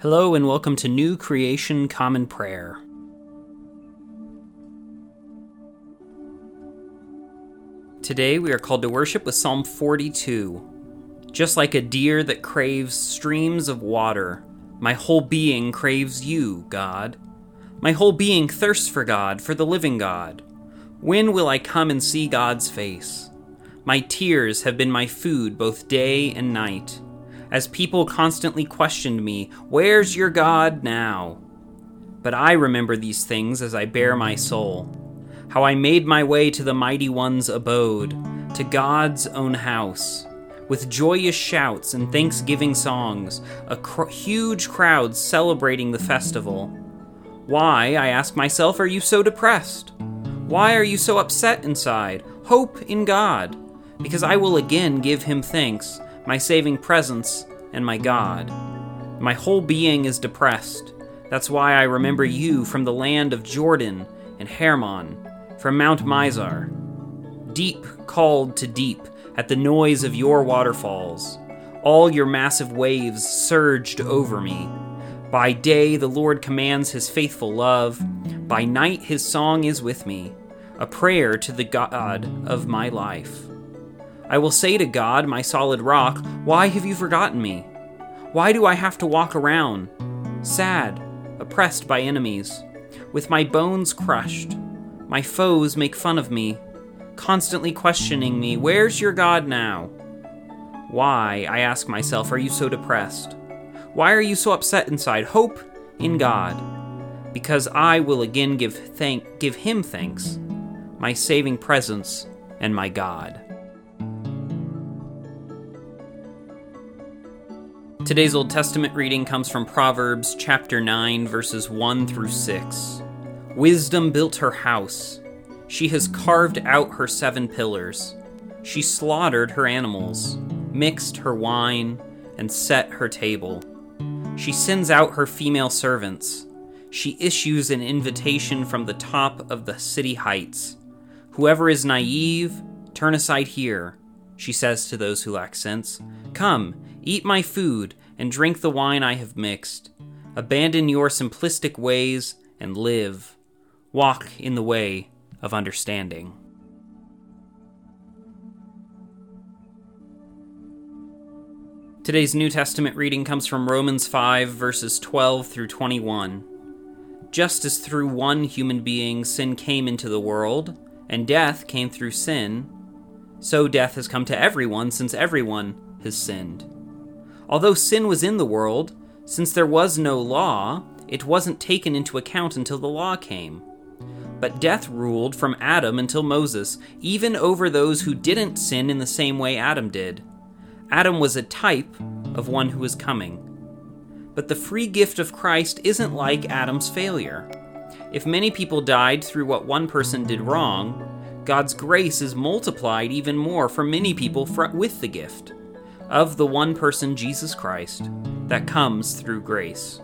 Hello, and welcome to New Creation Common Prayer. Today we are called to worship with Psalm 42. Just like a deer that craves streams of water, my whole being craves you, God. My whole being thirsts for God, for the living God. When will I come and see God's face? My tears have been my food both day and night as people constantly questioned me, Where's your God now? But I remember these things as I bare my soul. How I made my way to the Mighty One's abode, to God's own house. With joyous shouts and thanksgiving songs, a cr- huge crowd celebrating the festival. Why, I ask myself, are you so depressed? Why are you so upset inside? Hope in God, because I will again give him thanks my saving presence, and my God. My whole being is depressed. That's why I remember you from the land of Jordan and Hermon, from Mount Mizar. Deep called to deep at the noise of your waterfalls. All your massive waves surged over me. By day, the Lord commands his faithful love. By night, his song is with me, a prayer to the God of my life. I will say to God, my solid rock, Why have you forgotten me? Why do I have to walk around, sad, oppressed by enemies, with my bones crushed? My foes make fun of me, constantly questioning me, Where's your God now? Why, I ask myself, are you so depressed? Why are you so upset inside? Hope in God, because I will again give thank give him thanks, my saving presence and my God. Today's Old Testament reading comes from Proverbs chapter 9, verses 1 through 6. Wisdom built her house. She has carved out her seven pillars. She slaughtered her animals, mixed her wine, and set her table. She sends out her female servants. She issues an invitation from the top of the city heights. Whoever is naive, turn aside here, she says to those who lack sense. Come, Eat my food and drink the wine I have mixed. Abandon your simplistic ways and live. Walk in the way of understanding. Today's New Testament reading comes from Romans 5, verses 12 through 21. Just as through one human being sin came into the world, and death came through sin, so death has come to everyone since everyone has sinned. Although sin was in the world, since there was no law, it wasn't taken into account until the law came. But death ruled from Adam until Moses, even over those who didn't sin in the same way Adam did. Adam was a type of one who was coming. But the free gift of Christ isn't like Adam's failure. If many people died through what one person did wrong, God's grace is multiplied even more for many people with the gift of the one person, Jesus Christ, that comes through grace.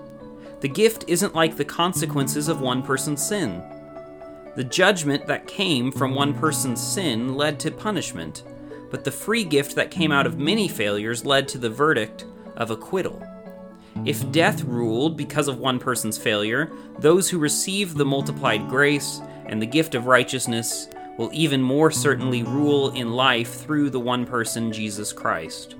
The gift isn't like the consequences of one person's sin. The judgment that came from one person's sin led to punishment, but the free gift that came out of many failures led to the verdict of acquittal. If death ruled because of one person's failure, those who receive the multiplied grace and the gift of righteousness will even more certainly rule in life through the one person, Jesus Christ.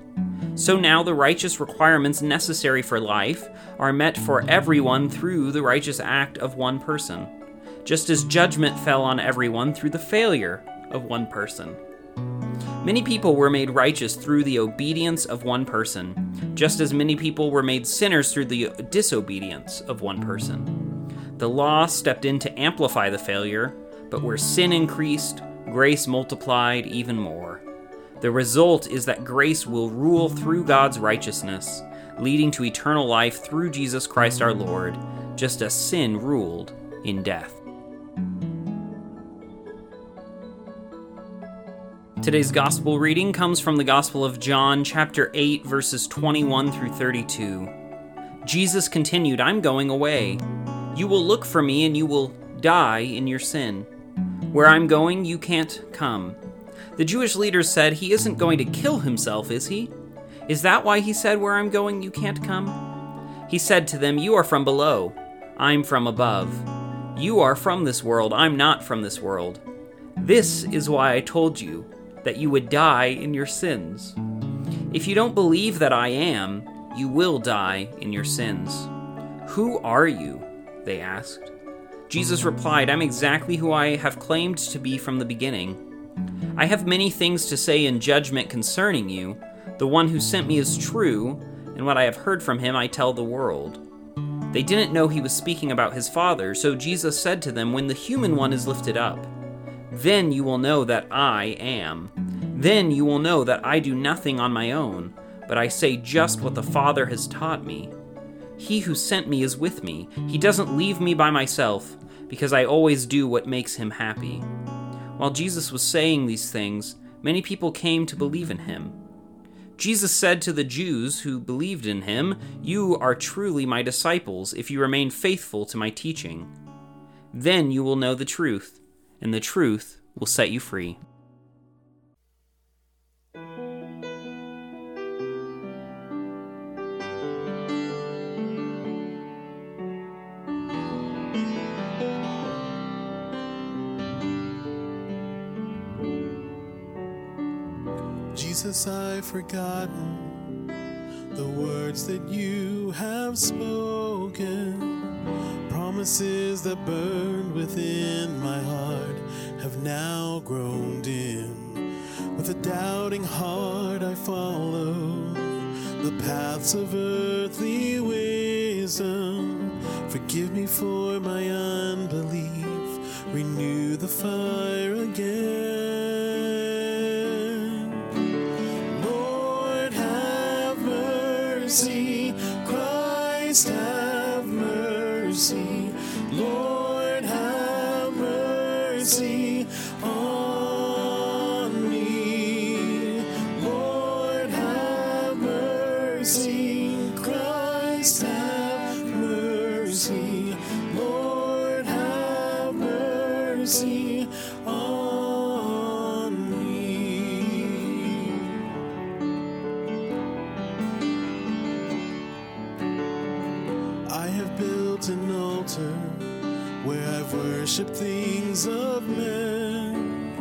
So now the righteous requirements necessary for life are met for everyone through the righteous act of one person, just as judgment fell on everyone through the failure of one person. Many people were made righteous through the obedience of one person, just as many people were made sinners through the disobedience of one person. The law stepped in to amplify the failure, but where sin increased, grace multiplied even more. The result is that grace will rule through God's righteousness, leading to eternal life through Jesus Christ our Lord, just as sin ruled in death. Today's gospel reading comes from the Gospel of John, chapter 8, verses 21 through 32. Jesus continued, I'm going away. You will look for me and you will die in your sin. Where I'm going, you can't come. The Jewish leaders said he isn't going to kill himself, is he? Is that why he said, Where I'm going, you can't come? He said to them, You are from below, I'm from above. You are from this world, I'm not from this world. This is why I told you that you would die in your sins. If you don't believe that I am, you will die in your sins. Who are you? They asked. Jesus replied, I'm exactly who I have claimed to be from the beginning. I have many things to say in judgment concerning you. The one who sent me is true, and what I have heard from him I tell the world. They didn't know he was speaking about his Father, so Jesus said to them, When the human one is lifted up, then you will know that I am. Then you will know that I do nothing on my own, but I say just what the Father has taught me. He who sent me is with me. He doesn't leave me by myself, because I always do what makes him happy. While Jesus was saying these things, many people came to believe in him. Jesus said to the Jews who believed in him, You are truly my disciples if you remain faithful to my teaching. Then you will know the truth, and the truth will set you free. Jesus, I've forgotten the words that you have spoken. Promises that burned within my heart have now grown dim. With a doubting heart, I follow the paths of earthly wisdom. Forgive me for my unbelief. Renew the fire again. Mercy I've worshipped things of men.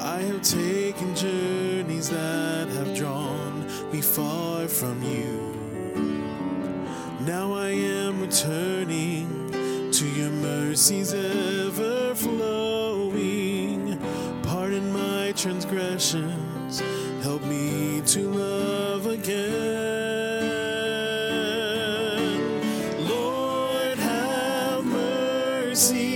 I have taken journeys that have drawn me far from you. Now I am returning to your mercies ever flowing. Pardon my transgressions, help me to love mercy.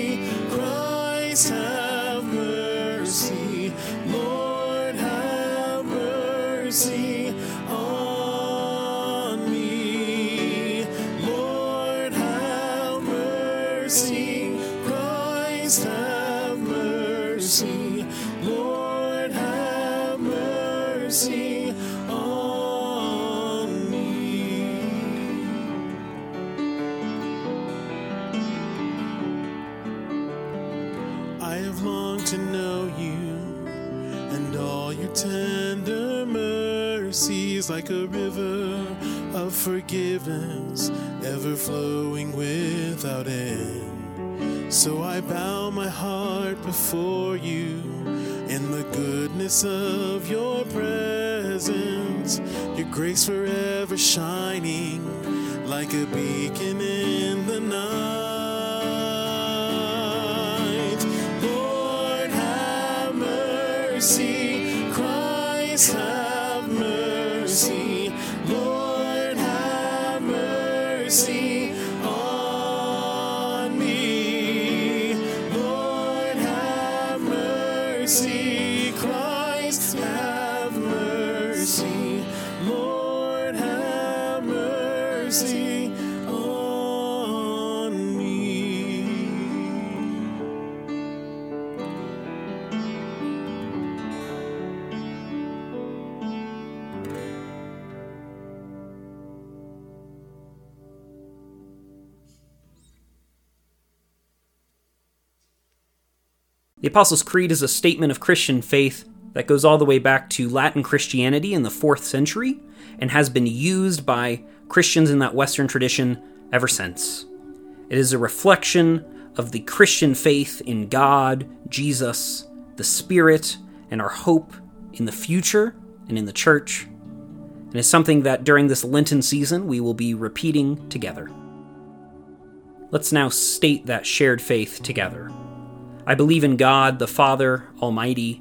To know you and all your tender mercies like a river of forgiveness ever flowing without end. So I bow my heart before you in the goodness of your presence, your grace forever shining like a beacon in the night. Mercy on me. The Apostles' Creed is a statement of Christian faith that goes all the way back to Latin Christianity in the 4th century and has been used by Christians in that Western tradition ever since. It is a reflection of the Christian faith in God, Jesus, the Spirit, and our hope in the future and in the church. And is something that during this Lenten season we will be repeating together. Let's now state that shared faith together. I believe in God, the Father Almighty,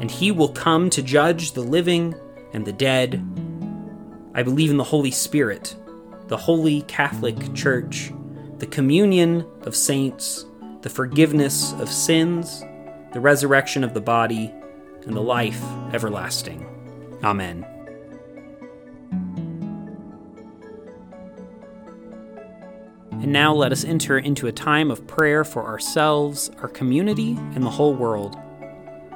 and he will come to judge the living and the dead. I believe in the Holy Spirit, the Holy Catholic Church, the communion of saints, the forgiveness of sins, the resurrection of the body, and the life everlasting. Amen. And now let us enter into a time of prayer for ourselves, our community, and the whole world.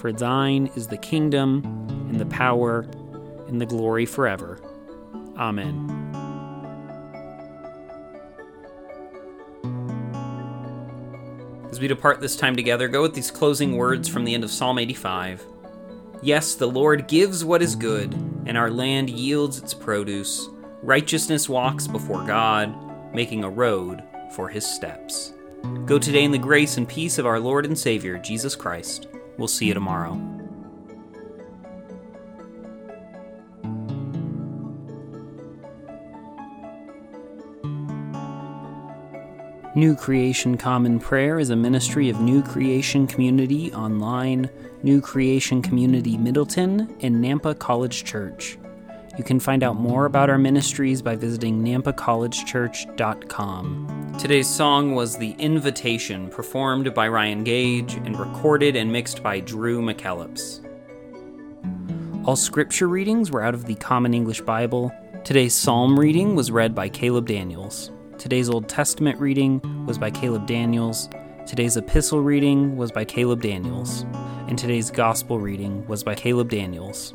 For thine is the kingdom, and the power, and the glory forever. Amen. As we depart this time together, go with these closing words from the end of Psalm 85. Yes, the Lord gives what is good, and our land yields its produce. Righteousness walks before God, making a road for his steps. Go today in the grace and peace of our Lord and Savior, Jesus Christ. We'll see you tomorrow. New Creation Common Prayer is a ministry of New Creation Community Online, New Creation Community Middleton, and Nampa College Church. You can find out more about our ministries by visiting nampacollegechurch.com. Today's song was The Invitation, performed by Ryan Gage and recorded and mixed by Drew McKellips. All scripture readings were out of the Common English Bible. Today's psalm reading was read by Caleb Daniels. Today's Old Testament reading was by Caleb Daniels. Today's epistle reading was by Caleb Daniels. And today's gospel reading was by Caleb Daniels.